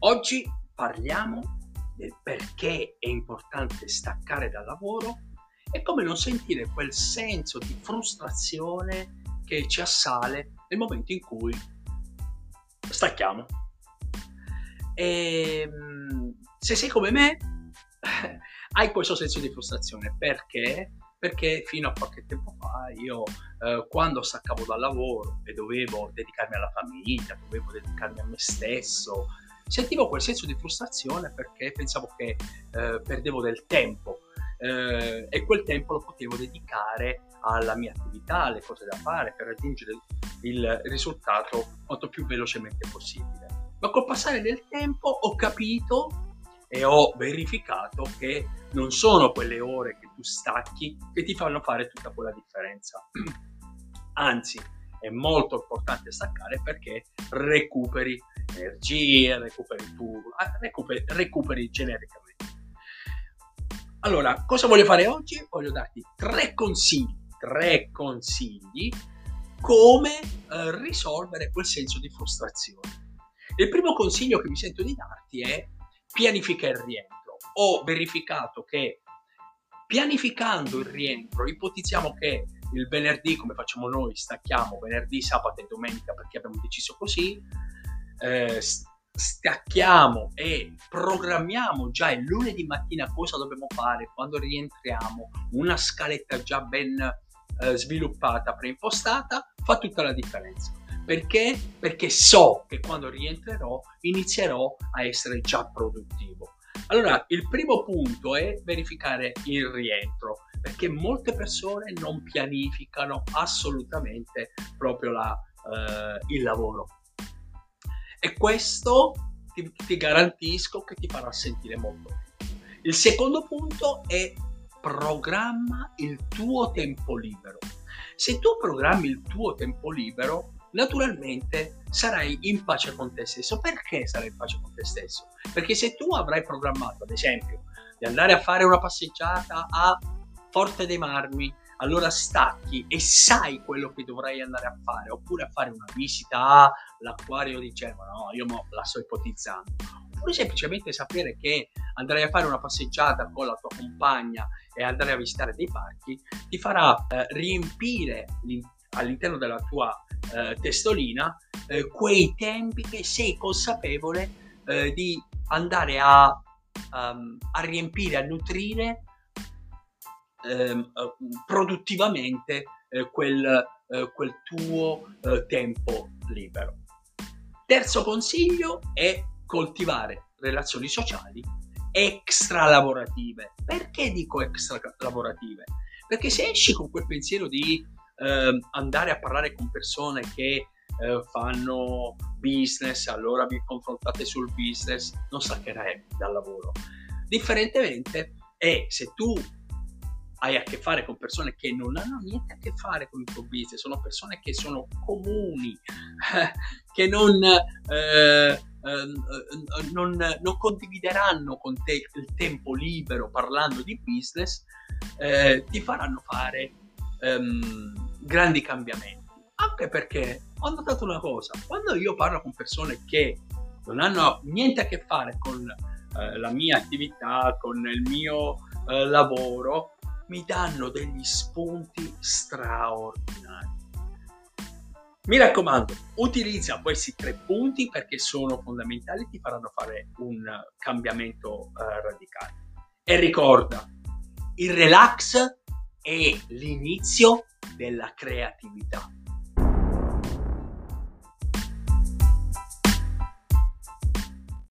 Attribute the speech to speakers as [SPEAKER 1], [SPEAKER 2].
[SPEAKER 1] Oggi parliamo del perché è importante staccare dal lavoro e come non sentire quel senso di frustrazione che ci assale nel momento in cui stacchiamo. E, ehm, se sei come me, hai questo senso di frustrazione perché? Perché fino a qualche tempo fa io eh, quando staccavo dal lavoro e dovevo dedicarmi alla famiglia, dovevo dedicarmi a me stesso, sentivo quel senso di frustrazione perché pensavo che eh, perdevo del tempo eh, e quel tempo lo potevo dedicare alla mia attività, alle cose da fare per raggiungere il risultato quanto più velocemente possibile. Ma col passare del tempo ho capito e ho verificato che non sono quelle ore che tu stacchi che ti fanno fare tutta quella differenza. Anzi, è molto importante staccare perché recuperi energie, recuperi tu, ah, recuperi, recuperi genericamente. Allora, cosa voglio fare oggi? Voglio darti tre consigli, tre consigli come eh, risolvere quel senso di frustrazione. Il primo consiglio che mi sento di darti è pianifica il rientro. Ho verificato che pianificando il rientro, ipotizziamo che il venerdì, come facciamo noi, stacchiamo venerdì, sabato e domenica perché abbiamo deciso così, eh, stacchiamo e programmiamo già il lunedì mattina cosa dobbiamo fare quando rientriamo, una scaletta già ben eh, sviluppata, preimpostata, fa tutta la differenza. Perché? Perché so che quando rientrerò inizierò a essere già produttivo. Allora, il primo punto è verificare il rientro, perché molte persone non pianificano assolutamente proprio la, eh, il lavoro e questo ti, ti garantisco che ti farà sentire molto. Il secondo punto è programma il tuo tempo libero. Se tu programmi il tuo tempo libero, naturalmente sarai in pace con te stesso. Perché sarai in pace con te stesso? Perché se tu avrai programmato, ad esempio, di andare a fare una passeggiata a Forte dei Marmi allora stacchi e sai quello che dovrai andare a fare, oppure a fare una visita all'acquario di Genova, no, io la sto ipotizzando, oppure semplicemente sapere che andrai a fare una passeggiata con la tua compagna e andare a visitare dei parchi, ti farà eh, riempire all'interno della tua eh, testolina eh, quei tempi che sei consapevole eh, di andare a, um, a riempire, a nutrire eh, produttivamente eh, quel, eh, quel, tuo eh, tempo libero. Terzo consiglio è coltivare relazioni sociali extra lavorative. Perché dico extra lavorative? Perché se esci con quel pensiero di ehm, andare a parlare con persone che eh, fanno business, allora vi confrontate sul business, non staccherai dal lavoro. Differentemente è se tu hai a che fare con persone che non hanno niente a che fare con il tuo business, sono persone che sono comuni, che non, eh, eh, non, non, condivideranno con te il tempo libero parlando di business, eh, ti faranno fare ehm, grandi cambiamenti. Anche perché ho notato una cosa, quando io parlo con persone che non hanno niente a che fare con eh, la mia attività, con il mio eh, lavoro, mi danno degli spunti straordinari. Mi raccomando, utilizza questi tre punti perché sono fondamentali e ti faranno fare un cambiamento eh, radicale. E ricorda, il relax è l'inizio della creatività.